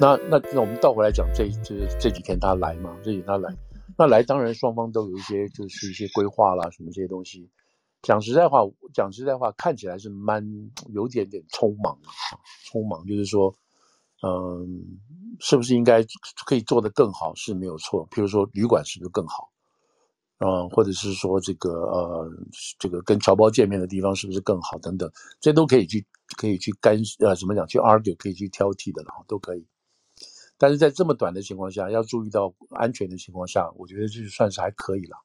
那那那我们倒回来讲，这就是这几天他来嘛，这几天他来，那来当然双方都有一些就是一些规划啦，什么这些东西。讲实在话，讲实在话，看起来是蛮有点点匆忙啊，匆忙就是说，嗯，是不是应该可以做得更好是没有错，譬如说旅馆是不是更好？嗯，或者是说这个呃，这个跟侨胞见面的地方是不是更好等等，这都可以去可以去干呃怎么讲去 argue，可以去挑剔的了，都可以。但是在这么短的情况下，要注意到安全的情况下，我觉得这就算是还可以了，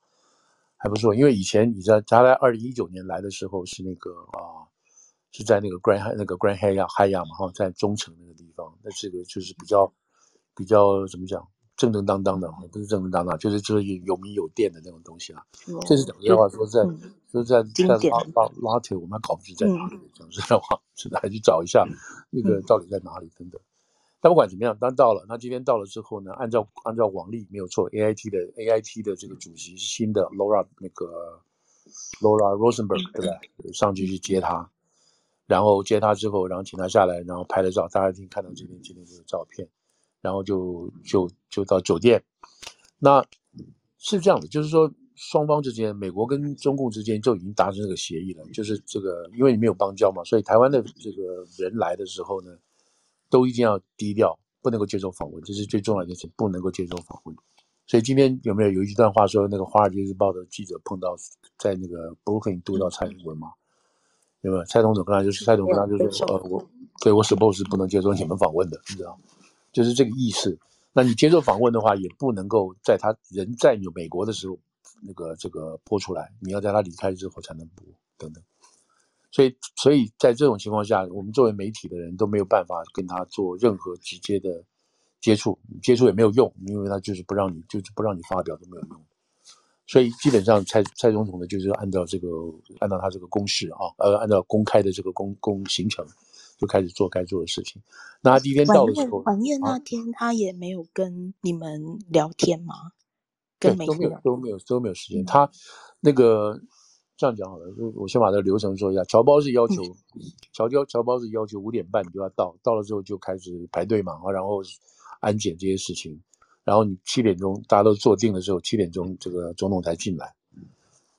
还不错。因为以前你知道他在二零一九年来的时候是那个啊，是在那个 Grand 那个 Grand Hyatt Hyatt 嘛哈，在中城那个地方，那这个就是比较比较怎么讲？正正当当的，不是正正当当，就是就是有名有店的那种东西啊。这是讲实话，说在说在在拉拉拉铁，我们还搞不清在哪里。讲实在话，是的，还去找一下那个到底在哪里等等。但不管怎么样，当到了，那今天到了之后呢，按照按照往例没有错，AIT 的 AIT 的这个主席是新的 Laura 那个 Laura Rosenberg 对吧？上去去接他，然后接他之后，然后请他下来，然后拍了照，大家已经看到这边今天这个照片。然后就就就到酒店，那是这样的，就是说双方之间，美国跟中共之间就已经达成这个协议了，就是这个，因为你没有邦交嘛，所以台湾的这个人来的时候呢，都一定要低调，不能够接受访问，这是最重要的一件事，不能够接受访问。所以今天有没有有一段话说，那个《华尔街日报》的记者碰到在那个布鲁克林读到蔡英文嘛？有没有？蔡总统跟他就是蔡总他就说，呃，我对我 suppose 是不能接受你们访问的，你知道。就是这个意思。那你接受访问的话，也不能够在他人在有美国的时候，那个这个播出来。你要在他离开之后才能播，等等。所以，所以在这种情况下，我们作为媒体的人都没有办法跟他做任何直接的接触，接触也没有用，因为他就是不让你，就是不让你发表都没有用。所以，基本上蔡蔡总统呢，就是按照这个，按照他这个公式啊，呃，按照公开的这个公公行程。就开始做该做的事情。那他第一天到的时候，晚宴那天他也没有跟你们聊天吗？啊、跟都没有都没有都没有时间。嗯、他那个这样讲好了，就我先把这个流程说一下。侨胞是要求，侨侨侨胞是要求五点半你就要到，到了之后就开始排队嘛，然后安检这些事情。然后你七点钟大家都坐定的时候，七点钟这个总统才进来。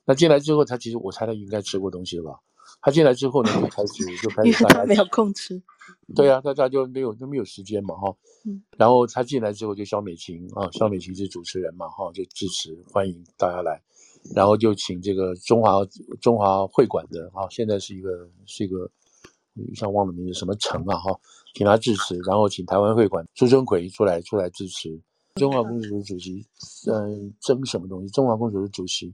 那进来之后，他其实我猜他应该吃过东西了吧？他进来之后呢，就开始就开始大家没有空吃，对啊，大家就没有都没有时间嘛哈。嗯，然后他进来之后就肖美琴啊，肖美琴是主持人嘛哈，就致辞欢迎大家来，然后就请这个中华中华会馆的啊，现在是一个是一个一下忘了名字什么城啊哈，请他致辞，然后请台湾会馆朱春奎出来出来致辞，中华公主主席嗯争什么东西？中华公主的主席，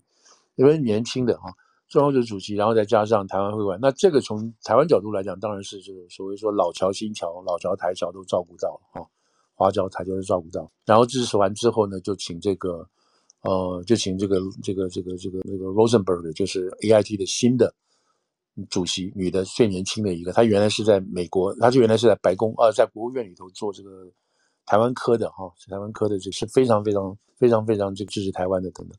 因为年轻的哈。中央的主席，然后再加上台湾会馆，那这个从台湾角度来讲，当然是这个所谓说老桥新桥、老桥台桥都照顾到了哈，华侨台侨都照顾到。然后致辞完之后呢，就请这个呃，就请这个这个这个这个那个 Rosenberg，就是 AIT 的新的主席，女的最年轻的一个。她原来是在美国，她就原来是在白宫啊、呃，在国务院里头做这个台湾科的哈，台湾科的这是非常非常非常非常这个支持台湾的等等。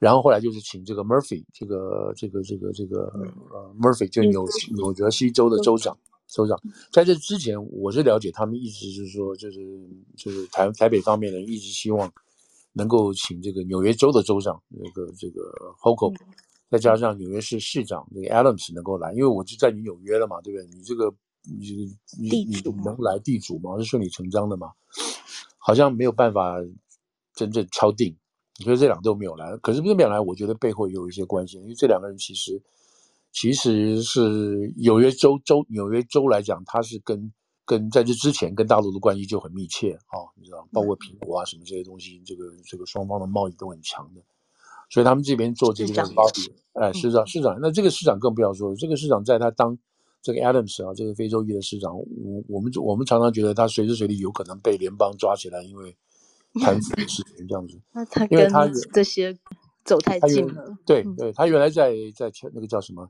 然后后来就是请这个 Murphy，这个这个这个这个呃 Murphy，就纽纽泽西州的州长，州长。在这之前，我是了解他们一直就是说，就是就是台台北方面的人一直希望能够请这个纽约州的州长，那个这个 Hochul，再加上纽约市市长这个 Adams 能够来，因为我就在你纽约了嘛，对不对？你这个你你你能来地主嘛，是顺理成章的嘛。好像没有办法真正敲定。所以这两个都没有来，可是不是没有来？我觉得背后也有一些关系，因为这两个人其实其实是纽约州州纽约州来讲，他是跟跟在这之前跟大陆的关系就很密切啊、哦，你知道，包括苹果啊什么这些东西，这个这个双方的贸易都很强的，所以他们这边做这个包比，哎，市长市长，那这个市长更不要说，这个市长在他当这个 Adams 啊，这个非洲裔的市长，我我们我们常常觉得他随时随地有可能被联邦抓起来，因为。贪腐的事情这样子，那他因为他这些走太近了。对对，他原来在在那个叫什么？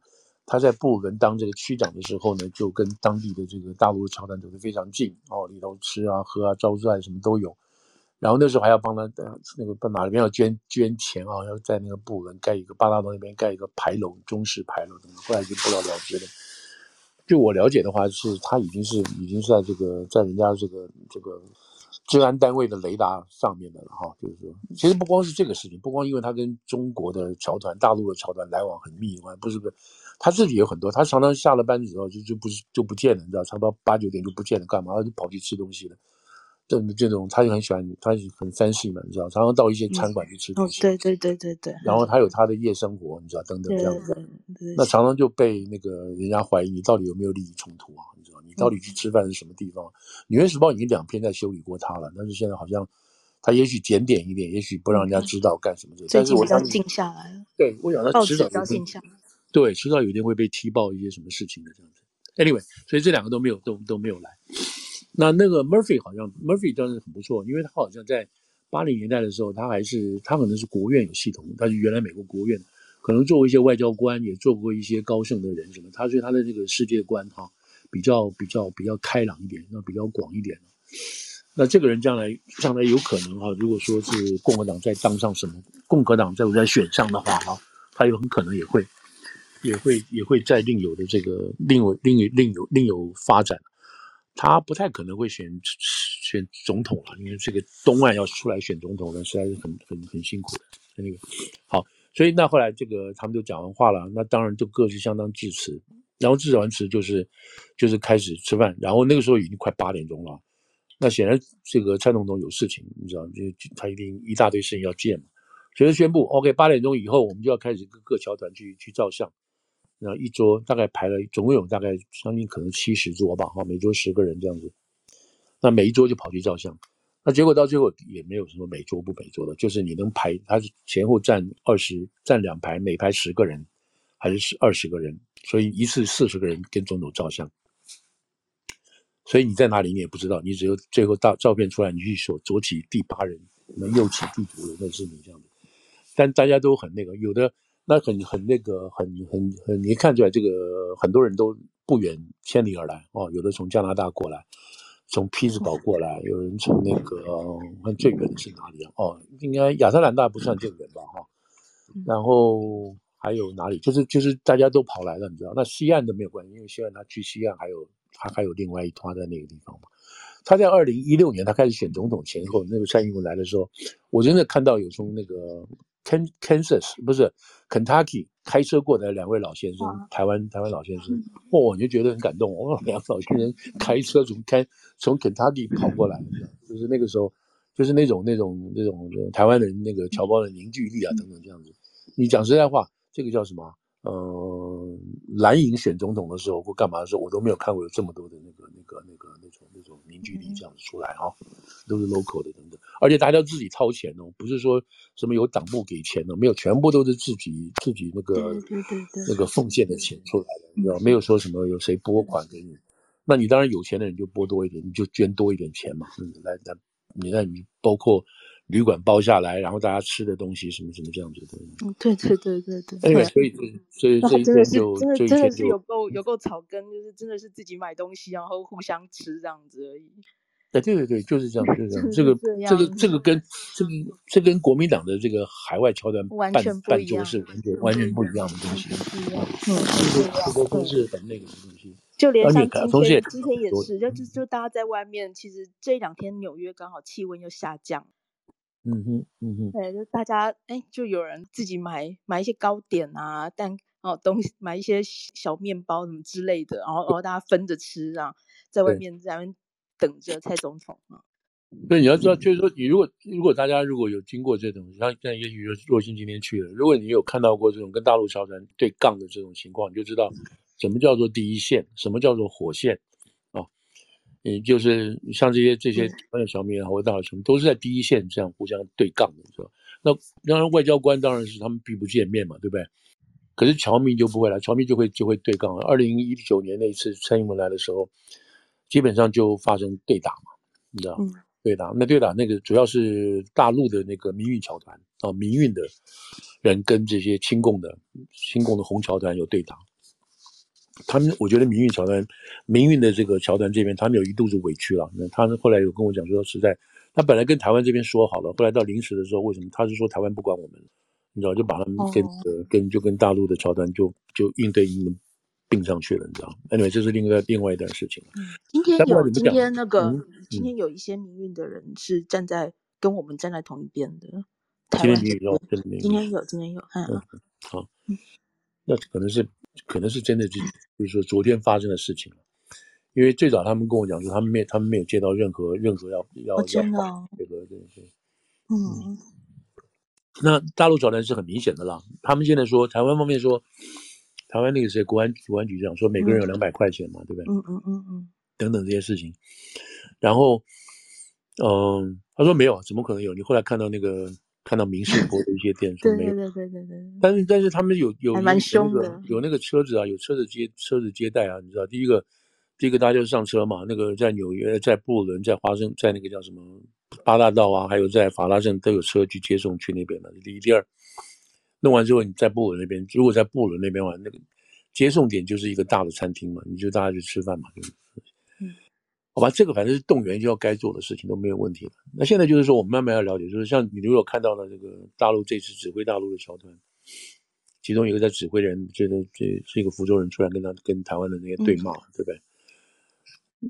他在布鲁伦当这个区长的时候呢，就跟当地的这个大陆的侨团走得非常近哦，里头吃啊喝啊招待什么都有。然后那时候还要帮他那个奔马那边要捐捐钱啊，要在那个布鲁伦盖一个八大楼那边盖一个牌楼，中式牌楼等等。后来就不了了之了。据我了解的话，是他已经是已经是在这个在人家这个这个治安单位的雷达上面的了哈。就是说，其实不光是这个事情，不光因为他跟中国的侨团、大陆的侨团来往很密，不是不是，他自己有很多，他常常下了班之后就就不是就不见了，你知道，差不多八九点就不见了，干嘛？他就跑去吃东西了。这这种他就很喜欢，他很 fancy 嘛，你知道，常常到一些餐馆去吃东西。嗯、哦，对对对对对。然后他有他的夜生活，你知道，等等这样子。那常常就被那个人家怀疑你到底有没有利益冲突啊？你知道，你到底去吃饭是什么地方？嗯《纽约时报》已经两篇在修理过他了，但是现在好像他也许检点一点，也许不让人家知道干什么。但是我想静下来了。对，我想他迟早要静下来。对，迟早有一天会被踢爆一些什么事情的这样子。Anyway，所以这两个都没有都都没有来。那那个 Murphy 好像 Murphy 当然很不错，因为他好像在八零年代的时候，他还是他可能是国院有系统，他是原来美国国院，可能做过一些外交官，也做过一些高盛的人什么，他所以他的这个世界观哈比较比较比较开朗一点，那比较广一点。那这个人将来将来有可能哈，如果说是共和党再当上什么，共和党再再选上的话哈，他有很可能也会也会也会在另有的这个另有另有另有另有发展。他不太可能会选选总统了，因为这个东岸要出来选总统呢，实在是很很很辛苦的。那个好，所以那后来这个他们就讲完话了，那当然就各自相当致辞，然后致辞完辞就是就是开始吃饭，然后那个时候已经快八点钟了，那显然这个蔡总统有事情，你知道，就他一定一大堆事情要见嘛，所以宣布 OK，八点钟以后我们就要开始各个侨团去去照相。那一桌大概排了，总共有大概将近可能七十桌吧，哈，每桌十个人这样子。那每一桌就跑去照相，那结果到最后也没有什么每桌不每桌的，就是你能排，他是前后站二十，站两排，每排十个人，还是二十个人，所以一次四十个人跟总统照相。所以你在哪里你也不知道，你只有最后到照片出来，你去数左起第八人，那右起第九人，那是你这样子。但大家都很那个，有的。那很很那个很很很，你看出来这个很多人都不远千里而来哦，有的从加拿大过来，从匹兹堡过来，有人从那个，看最远的是哪里啊？哦，应该亚特兰大不算最远吧？哈，然后还有哪里？就是就是大家都跑来了，你知道？那西岸都没有关系，因为西岸他去西岸还有他还有另外一团在那个地方嘛。他在二零一六年他开始选总统前后，那个蔡英文来的时候，我真的看到有从那个。Kansas 不是 Kentucky 开车过来两位老先生，啊、台湾台湾老先生，哦，我就觉得很感动哦，两个老先生开车从开从 Kentucky 跑过来，就是那个时候，就是那种那种那种台湾人那个侨胞的凝聚力啊等等这样子。你讲实在话，这个叫什么？嗯、呃，蓝营选总统的时候或干嘛的时候，我都没有看过有这么多的那个那个那个那种那种凝聚力这样子出来啊，都是 local 的等等。而且大家自己掏钱哦，不是说什么有党部给钱哦，没有，全部都是自己自己那个那个奉献的钱出来的，你知道，没有说什么有谁拨款给你，那你当然有钱的人就拨多一点，你就捐多一点钱嘛，嗯，来来，你那你包括旅馆包下来，然后大家吃的东西什么什么这样子的，嗯，对对对对对，哎，所以所以这一天就真的是真的是有够有够草根，就是真的是自己买东西然后互相吃这样子而已。哎，对对对，就是这样，就是这样。这个 这个这个跟这个这跟国民党的这个海外侨团办办桌是完全完全不一样的东西。嗯，这个都是很那个的东西。就连像今天今天也是，就就就大家在外面，其实这两天纽约刚好气温又下降。嗯哼，嗯哼。对，就大家哎，就有人自己买买一些糕点啊，蛋哦东西，买一些小面包什么之类的，然后然后大家分着吃啊，在外面在外面。等着蔡总统啊！对，你要知道，就是说，你如果如果大家如果有经过这种，像像也许若星今天去了，如果你有看到过这种跟大陆侨团对杠的这种情况，你就知道什么叫做第一线，什么叫做火线啊！也就是像这些这些台湾的侨民啊，或者大陆什么，都是在第一线这样互相对杠的，是吧？那当然外交官当然是他们避不见面嘛，对不对？可是侨民就不会来，侨民就会就会对杠。二零一九年那一次蔡英文来的时候。基本上就发生对打嘛，你知道？嗯、对打，那对打那个主要是大陆的那个民运侨团啊，民运的人跟这些亲共的亲共的红侨团有对打。他们我觉得民运侨团、民运的这个侨团这边，他们有一肚子委屈了。那他们后来有跟我讲说，实在他本来跟台湾这边说好了，后来到临时的时候，为什么他是说台湾不管我们？你知道，就把他们跟、哦、跟就跟大陆的侨团就就应对应并上去了，你知道？Anyway，这是另外另外一段事情。嗯，今天有今天那个、嗯、今天有一些民运的人是站在跟我们站在同一边的。台湾今天有，今天有，今天有，嗯，嗯好，那可能是可能是真的，就就是说昨天发生的事情。因为最早他们跟我讲说，他们没他们没有接到任何任何要要要这个对对，嗯，那大陆找人是很明显的啦。他们现在说，台湾方面说，台湾那个谁国安国安局长说，每个人有两百块钱嘛，对不对？嗯嗯嗯嗯，等等这些事情。然后，嗯，他说没有，怎么可能有？你后来看到那个看到民视播的一些电视没有？对对对对对。但是但是他们有有还蛮凶的，有有那个车子啊，有车子接车子接待啊，你知道第一个。第一个大家就上车嘛，那个在纽约、在布伦、在华盛、在那个叫什么八大道啊，还有在法拉盛都有车去接送去那边的。第一、第二，弄完之后你在布鲁伦那边，如果在布鲁伦那边玩，那个接送点就是一个大的餐厅嘛，你就大家去吃饭嘛，好吧，这个反正是动员就要该做的事情都没有问题了。那现在就是说，我们慢慢要了解，就是像你如果看到了这个大陆这次指挥大陆的桥段，其中一个在指挥人，这个这是一个福州人出来跟他跟台湾的那些对骂，嗯、对不对？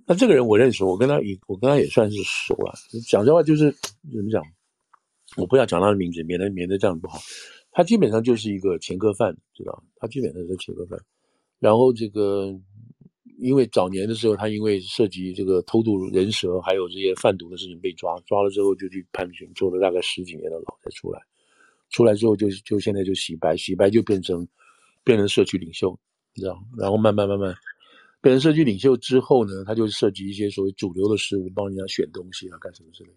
那这个人我认识，我跟他也我跟他也算是熟了。讲这话就是怎么讲？我不要讲他的名字，免得免得这样不好。他基本上就是一个前科犯，知道？他基本上是前科犯。然后这个，因为早年的时候，他因为涉及这个偷渡人蛇，还有这些贩毒的事情被抓，抓了之后就去判刑，坐了大概十几年的牢才出来。出来之后就就现在就洗白，洗白就变成变成社区领袖，你知道？然后慢慢慢慢。变成社区领袖之后呢，他就涉及一些所谓主流的事务，帮人家选东西啊，干什么之类。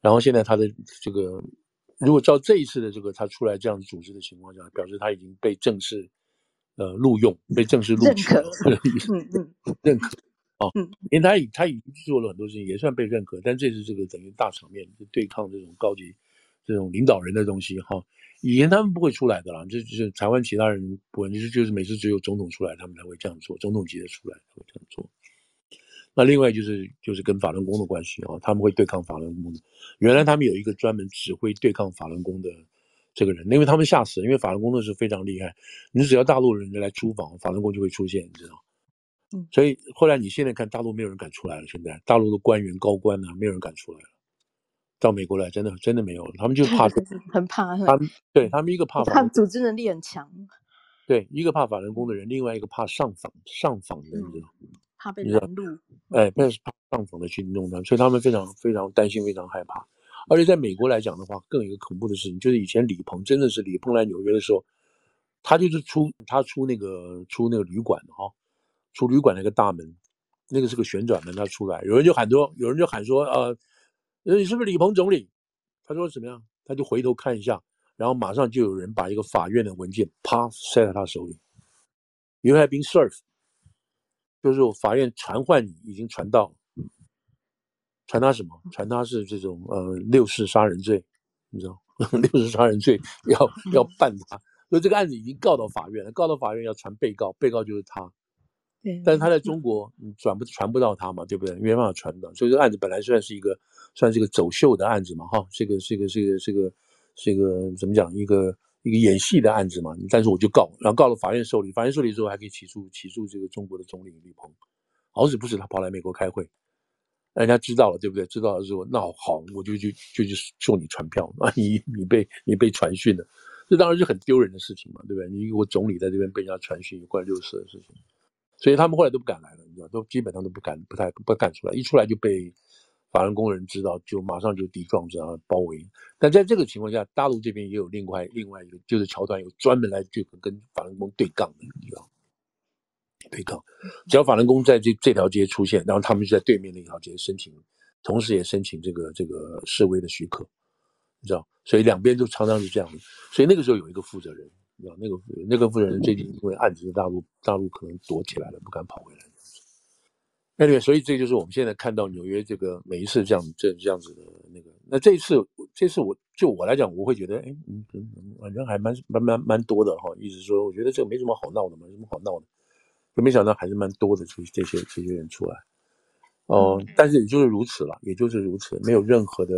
然后现在他的这个，如果照这一次的这个他出来这样组织的情况下，表示他已经被正式呃录用，被正式录取了，嗯嗯，认可哦，嗯，因为他已他已经做了很多事情，也算被认可。但这是这个等于大场面，就对抗这种高级这种领导人的东西哈。以前他们不会出来的啦，这就是台湾其他人不会，就是就是每次只有总统出来，他们才会这样做，总统级的出来才会这样做。那另外就是就是跟法轮功的关系啊，他们会对抗法轮功的。原来他们有一个专门指挥对抗法轮功的这个人，因为他们吓死了，因为法轮功的是非常厉害，你只要大陆人来出访，法轮功就会出现，你知道？嗯，所以后来你现在看大陆没有人敢出来了，现在大陆的官员高官呢，没有人敢出来了。到美国来，真的真的没有，他们就怕，很怕。他们对他们一个怕法，他们组织能力很强。对，一个怕法轮功的人，另外一个怕上访上访的，你知道怕被拦路。哎，怕怕上访的去弄他们，所以他们非常非常担心，非常害怕。而且在美国来讲的话，更有一个恐怖的事情，就是以前李鹏真的是李鹏来纽约的时候，他就是出他出那个出那个旅馆的哈，出旅馆那个大门，那个是个旋转门，他出来，有人就喊说，有人就喊说，呃。你是不是李鹏总理？他说怎么样？他就回头看一下，然后马上就有人把一个法院的文件啪塞在他手里。You have been served，就是法院传唤你已经传到了，传他什么？传他是这种呃六四杀人罪，你知道？六四杀人罪 要要办他，所以这个案子已经告到法院了，告到法院要传被告，被告就是他。对，但是他在中国，你转不传不到他嘛，对不对？没办法传的，所以这个案子本来算是一个，算是一个走秀的案子嘛，哈，这个是一个是一个是一个是一个怎么讲？一个一个演戏的案子嘛。但是我就告，然后告了法院受理，法院受理之后还可以起诉起诉这个中国的总理李鹏，好死不死他跑来美国开会，人家知道了，对不对？知道了之后，那好，我就就就就送你传票啊，你你被你被传讯了，这当然是很丢人的事情嘛，对不对？你一个总理在这边被人家传讯，有关六四的事情。所以他们后来都不敢来了，你知道，都基本上都不敢，不太不敢出来。一出来就被法轮功人知道，就马上就抵撞着啊，包围。但在这个情况下，大陆这边也有另外另外一个，就是侨团有专门来就跟法轮功对杠的，你知道，对抗。只要法轮功在这这条街出现，然后他们就在对面那条街申请，同时也申请这个这个示威的许可，你知道。所以两边就常常是这样的。所以那个时候有一个负责人。知道那个那个负责人最近因为案子，大陆大陆可能躲起来了，不敢跑回来。Anyway，所以这就是我们现在看到纽约这个每一次这样这这样子的那个。那这一次，这次我就我来讲，我会觉得，哎，嗯嗯，反正还蛮蛮蛮蛮多的哈。意思说，我觉得这个没什么好闹的嘛，没什么好闹的。就没想到还是蛮多的这这些这些人出来。哦、呃，但是也就是如此了，也就是如此，没有任何的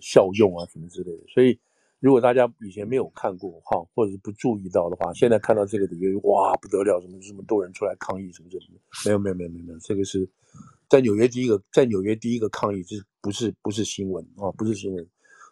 效用啊什么之类的。所以。如果大家以前没有看过哈，或者是不注意到的话，现在看到这个里面，哇，不得了，什么这么多人出来抗议什么什么的，没有没有没有没有没有，这个是在纽约第一个，在纽约第一个抗议，这不是不是新闻啊，不是新闻。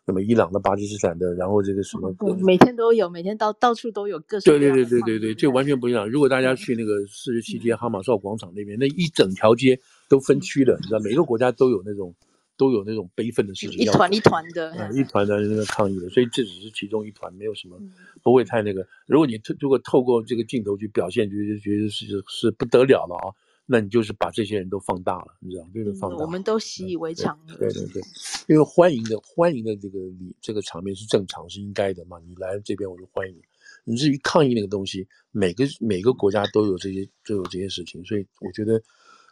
那么伊朗的、巴基斯坦的，然后这个什么，每天都有，每天到到处都有各种。对对对对对对，这完全不一样。如果大家去那个四十七街哈马绍广场那边，那一整条街都分区的，你知道，每个国家都有那种。都有那种悲愤的事情，一团一团的，啊，一团的那个抗议的，所以这只是其中一团，没有什么，不会太那个。如果你透如果透过这个镜头去表现，觉得觉得是是不得了了啊，那你就是把这些人都放大了，你知道，就是放大。我们都习以为常了。对对对，因为欢迎的欢迎的这个你这个场面是正常是应该的嘛，你来这边我就欢迎你。你至于抗议那个东西，每个每个国家都有这些都有这些事情，所以我觉得。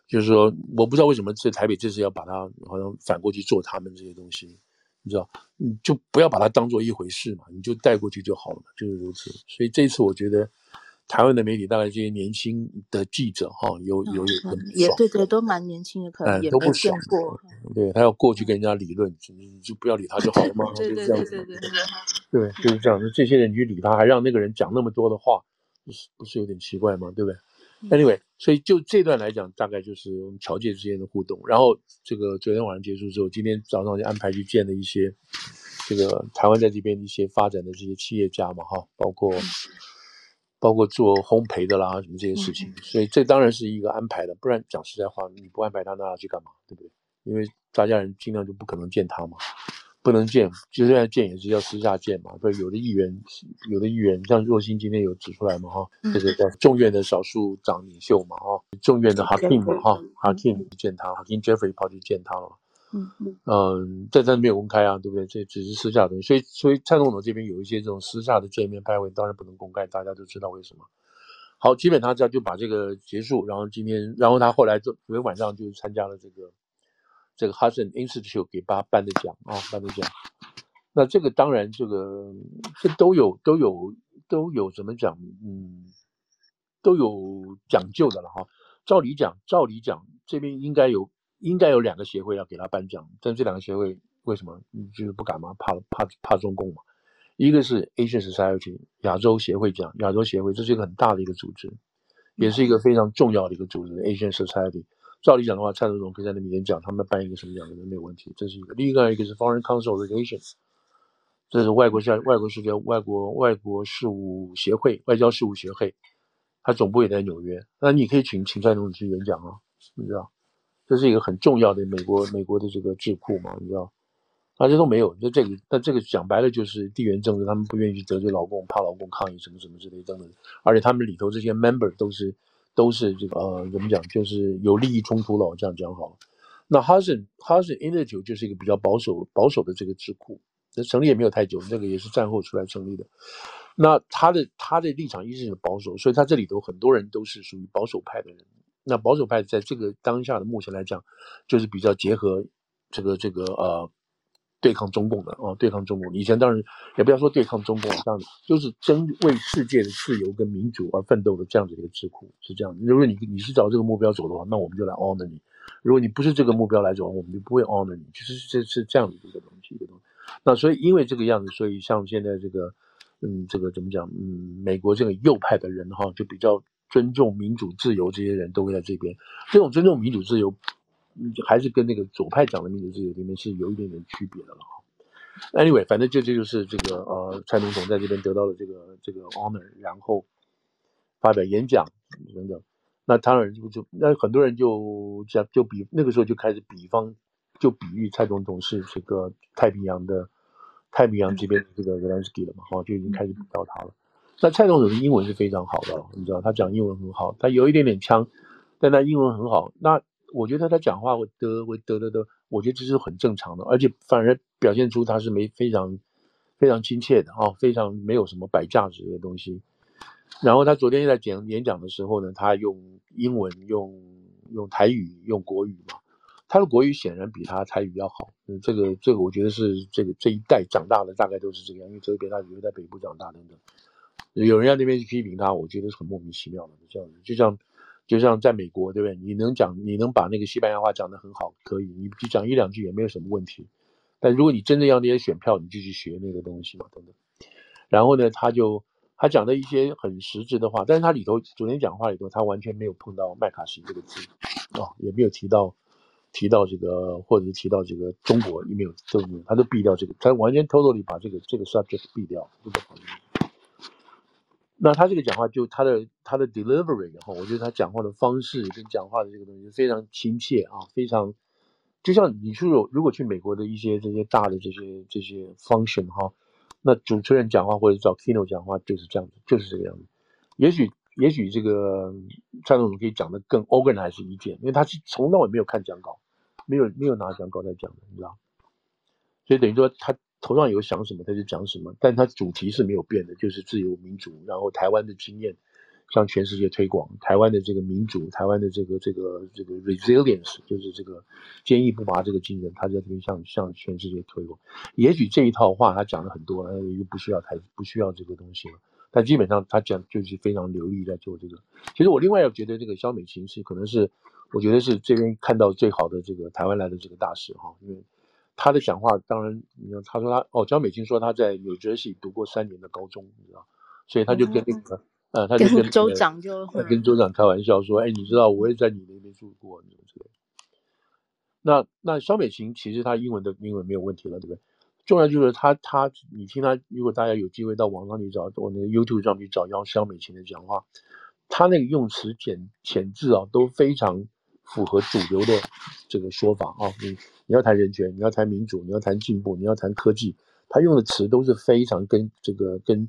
就是说，我不知道为什么在台北这次要把它好像反过去做他们这些东西，你知道，你就不要把它当做一回事嘛，你就带过去就好了嘛，就是如此。所以这次我觉得台湾的媒体，大概这些年轻的记者哈，有有有很也对对，都蛮年轻的，可能也都不见过。对，他要过去跟人家理论，你就不要理他就好了嘛，对对对对对对，对，就是这样。那这些人去理他，还让那个人讲那么多的话，不是不是有点奇怪吗？对不对？Anyway，所以就这段来讲，大概就是我们侨界之间的互动。然后这个昨天晚上结束之后，今天早上就安排去见了一些这个台湾在这边一些发展的这些企业家嘛，哈，包括包括做烘焙的啦，什么这些事情。所以这当然是一个安排的，不然讲实在话，你不安排他，那要去干嘛？对不对？因为大家人尽量就不可能见他嘛。不能见，就算见也是要私下见嘛。所以有的议员，有的议员像若星今天有指出来嘛，哈，这个在众院的少数长领袖嘛，哈，众院的 Hakim 嘛，哈，Hakeem 见他，Hakim Jeffrey 跑去见他了，嗯嗯嗯，在这没有公开啊，对不对？这只是私下的东西，所以所以蔡总统这边有一些这种私下的见面开会，当然不能公开，大家都知道为什么。好，基本上这样就把这个结束，然后今天，然后他后来昨昨天晚上就参加了这个。这个 Hudson Institute 给他颁的奖啊，颁的奖。那这个当然，这个这都有都有都有怎么讲？嗯，都有讲究的了哈。照理讲，照理讲，这边应该有应该有两个协会要给他颁奖，但这两个协会为什么？你就是不敢吗？怕怕怕中共嘛？一个是 Asian Society 亚洲协会奖，亚洲协会这是一个很大的一个组织，也是一个非常重要的一个组织，Asian Society。照理讲的话，蔡总统可以在那里演讲，他们办一个什么样的人没有问题，这是一个。另外一个是 Foreign Council Relations，这是外国下外国世界外国外国事务协会外交事务协会，它总部也在纽约。那你可以请请蔡总统去演讲啊，你知道，这是一个很重要的美国美国的这个智库嘛，你知道，大家都没有。就这个，那这个讲白了就是地缘政治，他们不愿意去得罪老公，怕老公抗议什么什么之类等等。而且他们里头这些 member 都是。都是这个呃，怎么讲？就是有利益冲突了。我这样讲好。那 Hudson Hudson Institute 就是一个比较保守保守的这个智库，那成立也没有太久，那个也是战后出来成立的。那他的他的立场一直是保守，所以他这里头很多人都是属于保守派的人。那保守派在这个当下的目前来讲，就是比较结合这个这个呃。对抗中共的啊，对抗中共。以前当然也不要说对抗中共，这样子就是真为世界的自由跟民主而奋斗的这样子一个智库，是这样。如果你你是找这个目标走的话，那我们就来 honor 你；如果你不是这个目标来走，我们就不会 honor 你。其实这是这样子一个东西，一个东西。那所以因为这个样子，所以像现在这个，嗯，这个怎么讲？嗯，美国这个右派的人哈，就比较尊重民主自由，这些人都会在这边。这种尊重民主自由。还是跟那个左派讲的民主自由里面是有一点点区别的了。Anyway，反正就这就是这个呃，蔡总统在这边得到了这个这个 honor，然后发表演讲等等。那当然就就那很多人就讲就比那个时候就开始比方就比喻蔡总统是这个太平洋的太平洋这边的这个 Zelensky 了嘛，哈，就已经开始比到他了。那蔡总统的英文是非常好的，你知道他讲英文很好，他有一点点腔，但他英文很好。那我觉得他讲话会得会得得得，我觉得这是很正常的，而且反而表现出他是没非常非常亲切的啊，非常没有什么摆架子的东西。然后他昨天在讲演讲的时候呢，他用英文、用用台语、用国语嘛，他的国语显然比他台语要好。嗯，这个这个我觉得是这个这一代长大的大概都是这个样，因为特别他留在北部长大等等。有人在那边去批评他，我觉得是很莫名其妙的这样子，就像。就像在美国，对不对？你能讲，你能把那个西班牙话讲得很好，可以，你就讲一两句也没有什么问题。但如果你真的要那些选票，你就去学那个东西嘛，等等。然后呢，他就他讲的一些很实质的话，但是他里头昨天讲话里头，他完全没有碰到麦卡锡这个字、哦，也没有提到提到这个，或者是提到这个中国也没有都没有，他都避掉这个，他完全 totally 把这个这个 subject 避掉，这个那他这个讲话就他的他的 delivery 哈，我觉得他讲话的方式跟讲话的这个东西非常亲切啊，非常就像你去如果去美国的一些这些大的这些这些 function 哈，那主持人讲话或者找 keynote 讲话就是这样子，就是这个样子。也许也许这个蔡总可以讲得更 organized 一点，因为他是从来没有看讲稿，没有没有拿讲稿在讲的，你知道，所以等于说他。头上有想什么他就讲什么，但他主题是没有变的，就是自由民主，然后台湾的经验向全世界推广，台湾的这个民主，台湾的这个这个这个 resilience，就是这个坚毅不拔这个精神，他在这边向向全世界推广。也许这一套话他讲了很多，又不需要台不需要这个东西了，但基本上他讲就是非常流利在做这个。其实我另外要觉得这个萧美琴是可能是我觉得是这边看到最好的这个台湾来的这个大使哈，因为。他的讲话当然，你看，他说他哦，江美琴说他在纽约市读过三年的高中，你知道，所以他就跟那个，呃、嗯，他就跟州长就跟州长开玩笑说，哎，你知道我也在你那边住过，你知道。那那肖美琴其实他英文的英文没有问题了，对不对？重要就是他他，你听他，如果大家有机会到网上去找，我那个 YouTube 上去找要肖美琴的讲话，他那个用词遣遣字啊都非常。符合主流的这个说法啊，你你要谈人权，你要谈民主，你要谈进步，你要谈科技，他用的词都是非常跟这个跟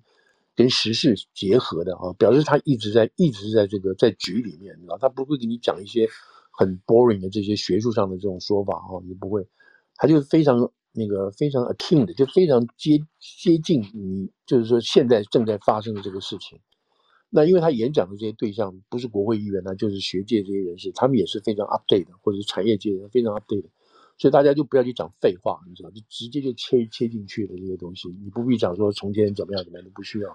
跟时事结合的啊，表示他一直在一直在这个在局里面，你知道，他不会给你讲一些很 boring 的这些学术上的这种说法啊，你不会，他就非常那个非常 akin 的，就非常接接近你，就是说现在正在发生的这个事情。那因为他演讲的这些对象不是国会议员呢，就是学界这些人士，他们也是非常 update 的，或者是产业界非常 update 的，所以大家就不要去讲废话，你知道，就直接就切切进去的这些东西，你不必讲说从前怎么样怎么样都不需要。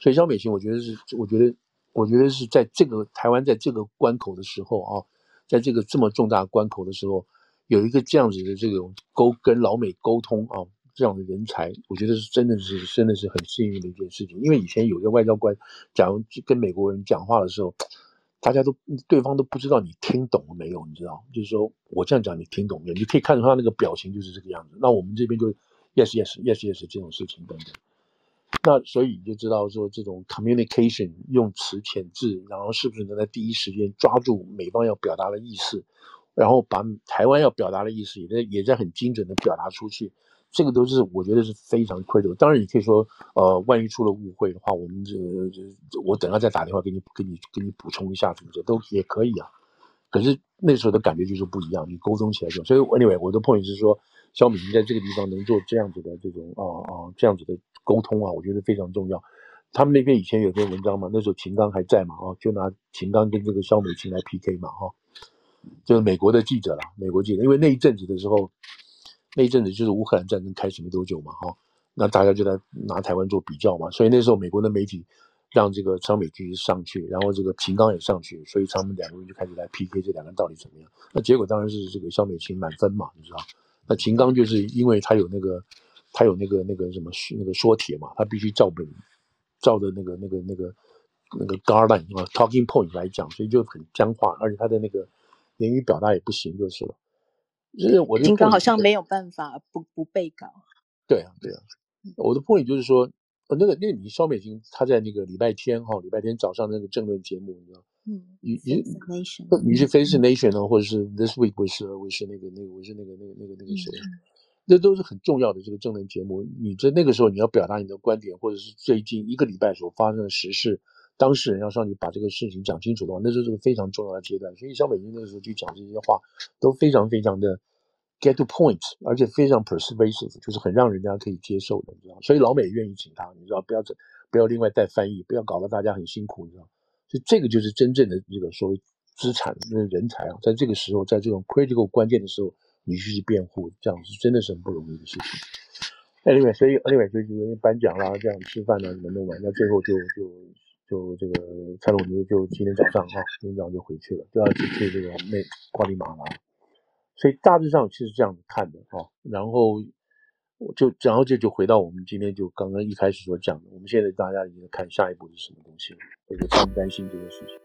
所以萧美琴，我觉得是，我觉得，我觉得是在这个台湾在这个关口的时候啊，在这个这么重大关口的时候，有一个这样子的这种沟跟老美沟通啊。这样的人才，我觉得是真的是真的是很幸运的一件事情。因为以前有些外交官，假如跟美国人讲话的时候，大家都对方都不知道你听懂了没有，你知道？就是说我这样讲你听懂没有？你可以看到他那个表情就是这个样子。那我们这边就 yes yes yes yes 这种事情等等。那所以你就知道说这种 communication 用词遣字，然后是不是能在第一时间抓住美方要表达的意思，然后把台湾要表达的意思也在也在很精准的表达出去。这个都是我觉得是非常亏的。当然，你可以说，呃，万一出了误会的话，我们这这我等下再打电话给你，给你给你补充一下，什么的都也可以啊。可是那时候的感觉就是不一样，你沟通起来就。所以 anyway，我的 point 是说，萧美琴在这个地方能做这样子的这种啊啊这样子的沟通啊，我觉得非常重要。他们那边以前有篇文章嘛，那时候秦刚还在嘛，啊，就拿秦刚跟这个肖美琴来 PK 嘛，哈，就是美国的记者啦，美国记者，因为那一阵子的时候。那一阵子就是乌克兰战争开始没多久嘛，哈，那大家就在拿台湾做比较嘛，所以那时候美国的媒体让这个萧美琴上去，然后这个秦刚也上去，所以他们两个人就开始来 PK 这两个人到底怎么样。那结果当然是这个肖美琴满分嘛，你知道？那秦刚就是因为他有那个他有那个那个什么那个说帖嘛，他必须照本照着那个那个那个那个 guideline 啊 talking point 来讲，所以就很僵化，而且他的那个言语表达也不行，就是了。就是我的金刚好像没有办法不不背稿。对啊，对啊，我的 point 就是说，呃，那个那个你肖美琴她在那个礼拜天哈，礼拜天早上那个政论节目，你知道，嗯，你你你是 Face Nation 呢，或者是 This Week 不是，我是那个那个我是那个那个那个那个谁，那都是很重要的这个政论节目。你在那个时候你要表达你的观点，或者是最近一个礼拜所发生的时事，当事人要上去把这个事情讲清楚的话，那就是个非常重要的阶段。所以萧美琴那个时候去讲这些话，都非常非常的。Get to point，而且非常 persuasive，就是很让人家可以接受的，你知道。所以老美愿意请他，你知道，不要这，不要另外带翻译，不要搞得大家很辛苦，你知道。所以这个就是真正的这个所谓资产，那人才啊，在这个时候，在这种 critical 关键的时候，你去辩护，这样是真的是很不容易的事情。Anyway，所以 Anyway，所以因为颁奖啦，这样吃饭呢，你们弄完，那最后就就就这个蔡总统就今天早上哈，今天早上就回去了，第二次去这个内瓜地马拉。所以大致上其实这样子看的哈，然后就然后这就回到我们今天就刚刚一开始所讲的，我们现在大家已经看下一步是什么东西了，这个担不担心这个事情？